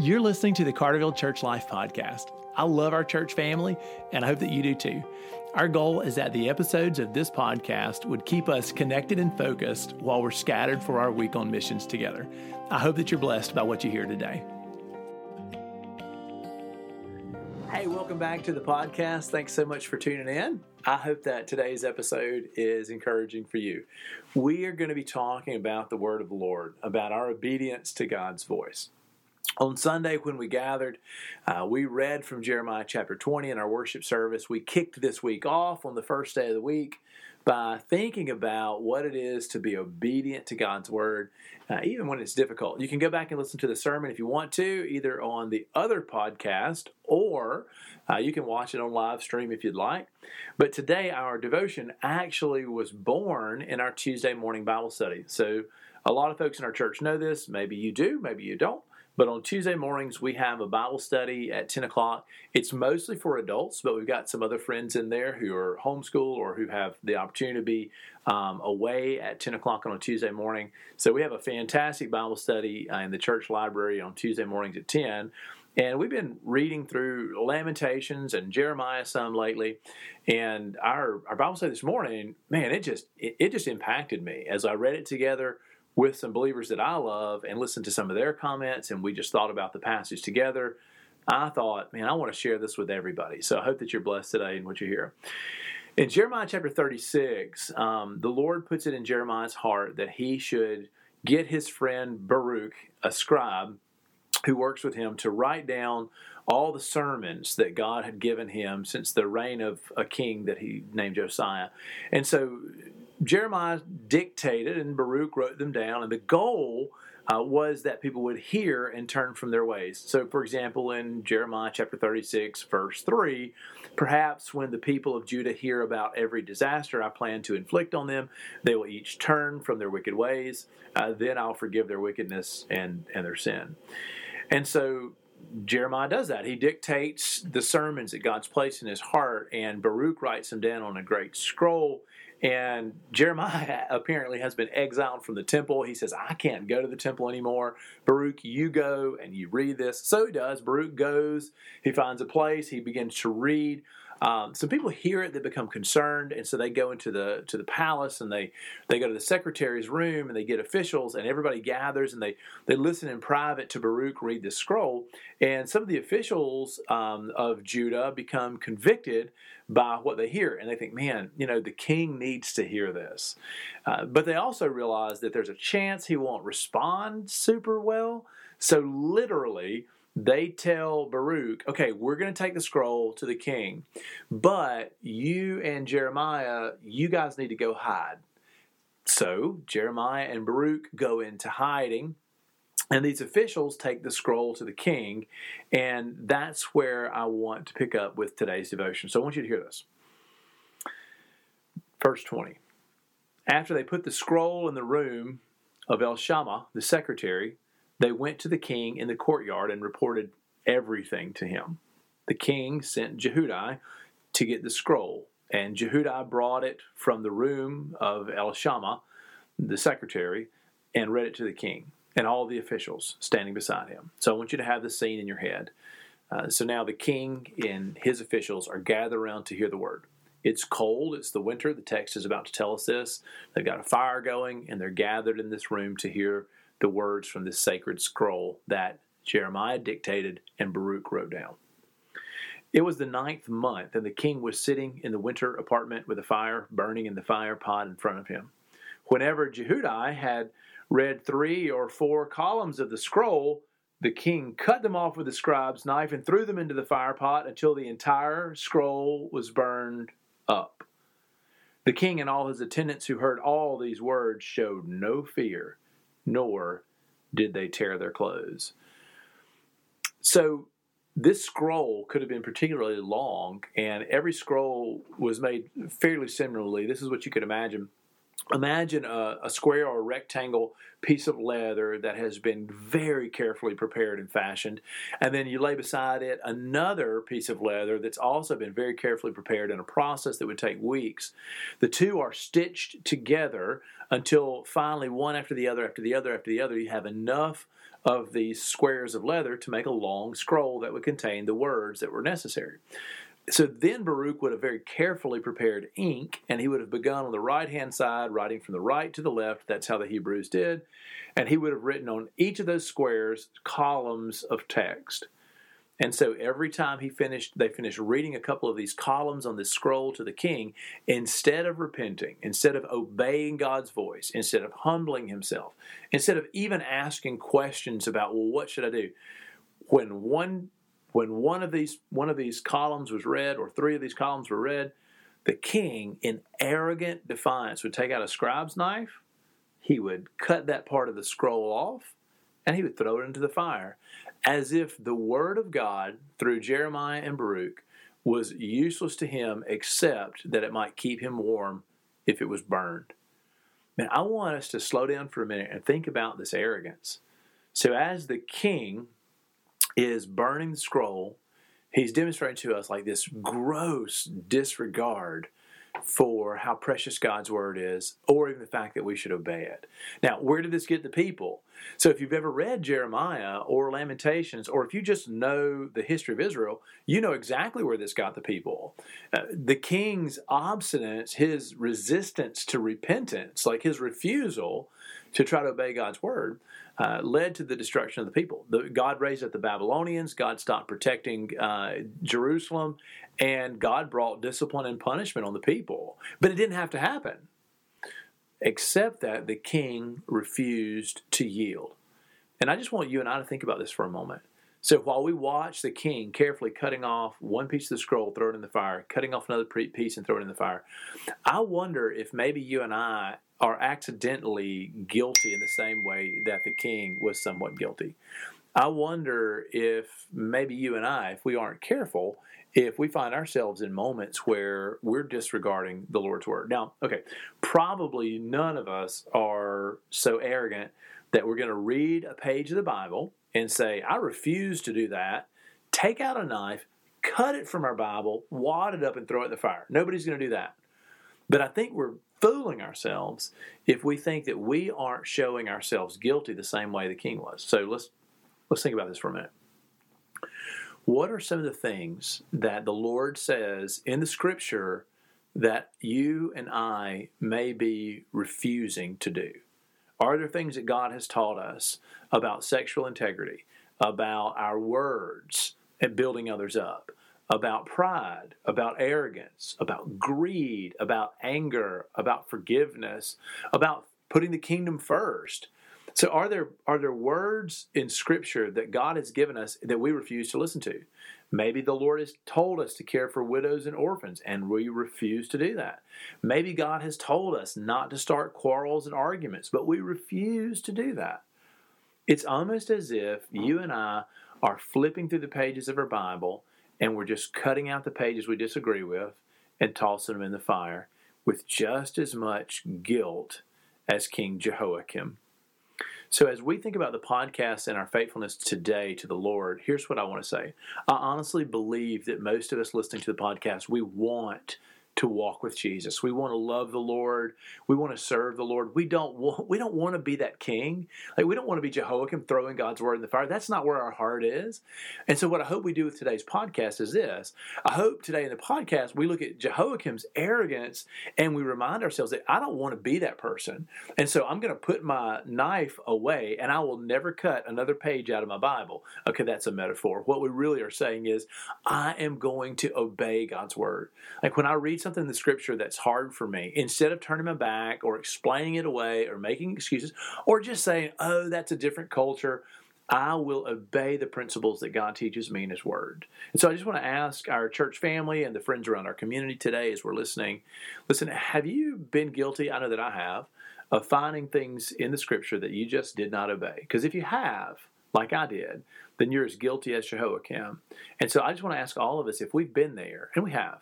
You're listening to the Carterville Church Life Podcast. I love our church family, and I hope that you do too. Our goal is that the episodes of this podcast would keep us connected and focused while we're scattered for our week on missions together. I hope that you're blessed by what you hear today. Hey, welcome back to the podcast. Thanks so much for tuning in. I hope that today's episode is encouraging for you. We are going to be talking about the word of the Lord, about our obedience to God's voice. On Sunday, when we gathered, uh, we read from Jeremiah chapter 20 in our worship service. We kicked this week off on the first day of the week by thinking about what it is to be obedient to God's word, uh, even when it's difficult. You can go back and listen to the sermon if you want to, either on the other podcast or uh, you can watch it on live stream if you'd like. But today, our devotion actually was born in our Tuesday morning Bible study. So, a lot of folks in our church know this. Maybe you do, maybe you don't. But on Tuesday mornings, we have a Bible study at 10 o'clock. It's mostly for adults, but we've got some other friends in there who are homeschool or who have the opportunity to be um, away at 10 o'clock on a Tuesday morning. So we have a fantastic Bible study uh, in the church library on Tuesday mornings at 10. And we've been reading through Lamentations and Jeremiah some lately. And our, our Bible study this morning, man, it just it, it just impacted me as I read it together with some believers that I love and listened to some of their comments, and we just thought about the passage together. I thought, man, I want to share this with everybody. So I hope that you're blessed today in what you hear. In Jeremiah chapter 36, um, the Lord puts it in Jeremiah's heart that he should get his friend Baruch, a scribe who works with him, to write down all the sermons that God had given him since the reign of a king that he named Josiah. And so Jeremiah dictated and Baruch wrote them down, and the goal uh, was that people would hear and turn from their ways. So, for example, in Jeremiah chapter 36, verse 3, perhaps when the people of Judah hear about every disaster I plan to inflict on them, they will each turn from their wicked ways. Uh, then I'll forgive their wickedness and, and their sin. And so Jeremiah does that. He dictates the sermons that God's placed in his heart, and Baruch writes them down on a great scroll and Jeremiah apparently has been exiled from the temple. He says, I can't go to the temple anymore. Baruch, you go and you read this. So he does. Baruch goes, he finds a place, he begins to read. Um, some people hear it, they become concerned, and so they go into the to the palace and they they go to the secretary's room and they get officials and everybody gathers and they they listen in private to Baruch read the scroll. And some of the officials um, of Judah become convicted by what they hear. And they think, man, you know, the king needs to hear this. Uh, but they also realize that there's a chance he won't respond super well. So literally, they tell Baruch, okay, we're going to take the scroll to the king, but you and Jeremiah, you guys need to go hide. So Jeremiah and Baruch go into hiding. And these officials take the scroll to the king, and that's where I want to pick up with today's devotion. So I want you to hear this. Verse 20. After they put the scroll in the room of Elishama, the secretary, they went to the king in the courtyard and reported everything to him. The king sent Jehudi to get the scroll, and Jehudi brought it from the room of Elishama, the secretary, and read it to the king and all the officials standing beside him. So I want you to have the scene in your head. Uh, so now the king and his officials are gathered around to hear the word. It's cold, it's the winter. The text is about to tell us this. They've got a fire going, and they're gathered in this room to hear the words from this sacred scroll that Jeremiah dictated and Baruch wrote down. It was the ninth month, and the king was sitting in the winter apartment with a fire burning in the fire pot in front of him. Whenever Jehudi had read three or four columns of the scroll, the king cut them off with the scribe's knife and threw them into the fire pot until the entire scroll was burned up. The king and all his attendants who heard all these words showed no fear, nor did they tear their clothes. So, this scroll could have been particularly long, and every scroll was made fairly similarly. This is what you could imagine imagine a, a, square or a rectangle piece of leather that has been very carefully prepared and fashioned and then you lay beside it another piece of leather that's also been very carefully prepared in a process that would take weeks the two are stitched together until finally, one after the other, after the other, after the other, you have enough of these squares of leather to make a long scroll that would contain the words that were necessary. So then Baruch would have very carefully prepared ink, and he would have begun on the right hand side, writing from the right to the left. That's how the Hebrews did. And he would have written on each of those squares columns of text. And so every time he finished, they finished reading a couple of these columns on this scroll to the king, instead of repenting, instead of obeying God's voice, instead of humbling himself, instead of even asking questions about, well, what should I do? When one when one of these one of these columns was read, or three of these columns were read, the king, in arrogant defiance, would take out a scribe's knife. He would cut that part of the scroll off, and he would throw it into the fire as if the word of God through Jeremiah and Baruch was useless to him except that it might keep him warm if it was burned. Man, I want us to slow down for a minute and think about this arrogance. So, as the king is burning the scroll, he's demonstrating to us like this gross disregard for how precious God's word is, or even the fact that we should obey it. Now, where did this get the people? So, if you've ever read Jeremiah or Lamentations, or if you just know the history of Israel, you know exactly where this got the people. Uh, the king's obstinance, his resistance to repentance, like his refusal to try to obey God's word, uh, led to the destruction of the people. The, God raised up the Babylonians, God stopped protecting uh, Jerusalem, and God brought discipline and punishment on the people. But it didn't have to happen, except that the king refused to yield. And I just want you and I to think about this for a moment. So while we watch the king carefully cutting off one piece of the scroll, throw it in the fire, cutting off another piece and throw it in the fire, I wonder if maybe you and I are accidentally guilty in the same way that the king was somewhat guilty. I wonder if maybe you and I, if we aren't careful, if we find ourselves in moments where we're disregarding the Lord's word. Now, okay, probably none of us are so arrogant that we're going to read a page of the Bible and say, I refuse to do that. Take out a knife, cut it from our Bible, wad it up, and throw it in the fire. Nobody's going to do that. But I think we're fooling ourselves if we think that we aren't showing ourselves guilty the same way the king was. So let's let's think about this for a minute. What are some of the things that the Lord says in the scripture that you and I may be refusing to do? Are there things that God has taught us about sexual integrity, about our words and building others up? about pride, about arrogance, about greed, about anger, about forgiveness, about putting the kingdom first. So are there are there words in scripture that God has given us that we refuse to listen to? Maybe the Lord has told us to care for widows and orphans and we refuse to do that. Maybe God has told us not to start quarrels and arguments, but we refuse to do that. It's almost as if you and I are flipping through the pages of our Bible and we're just cutting out the pages we disagree with and tossing them in the fire with just as much guilt as King Jehoiakim. So, as we think about the podcast and our faithfulness today to the Lord, here's what I want to say. I honestly believe that most of us listening to the podcast, we want to walk with Jesus. We want to love the Lord. We want to serve the Lord. We don't want we don't want to be that king. Like we don't want to be Jehoiakim throwing God's word in the fire. That's not where our heart is. And so what I hope we do with today's podcast is this. I hope today in the podcast we look at Jehoiakim's arrogance and we remind ourselves that I don't want to be that person. And so I'm going to put my knife away and I will never cut another page out of my Bible. Okay, that's a metaphor. What we really are saying is I am going to obey God's word. Like when I read something in the scripture that's hard for me, instead of turning my back or explaining it away or making excuses or just saying, oh, that's a different culture, I will obey the principles that God teaches me in His Word. And so I just want to ask our church family and the friends around our community today as we're listening listen, have you been guilty? I know that I have. Of finding things in the scripture that you just did not obey. Because if you have, like I did, then you're as guilty as Jehoiakim. And so I just want to ask all of us if we've been there, and we have,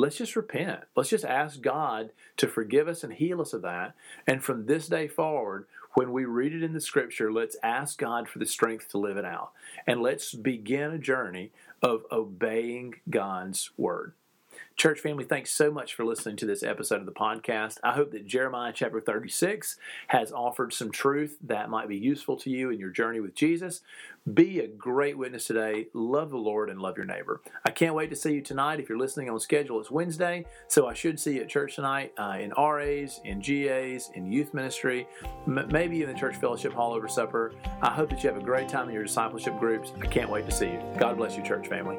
let's just repent. Let's just ask God to forgive us and heal us of that. And from this day forward, when we read it in the scripture, let's ask God for the strength to live it out. And let's begin a journey of obeying God's word. Church family, thanks so much for listening to this episode of the podcast. I hope that Jeremiah chapter 36 has offered some truth that might be useful to you in your journey with Jesus. Be a great witness today. Love the Lord and love your neighbor. I can't wait to see you tonight. If you're listening on schedule, it's Wednesday, so I should see you at church tonight uh, in RAs, in GAs, in youth ministry, m- maybe in the church fellowship hall over supper. I hope that you have a great time in your discipleship groups. I can't wait to see you. God bless you, church family.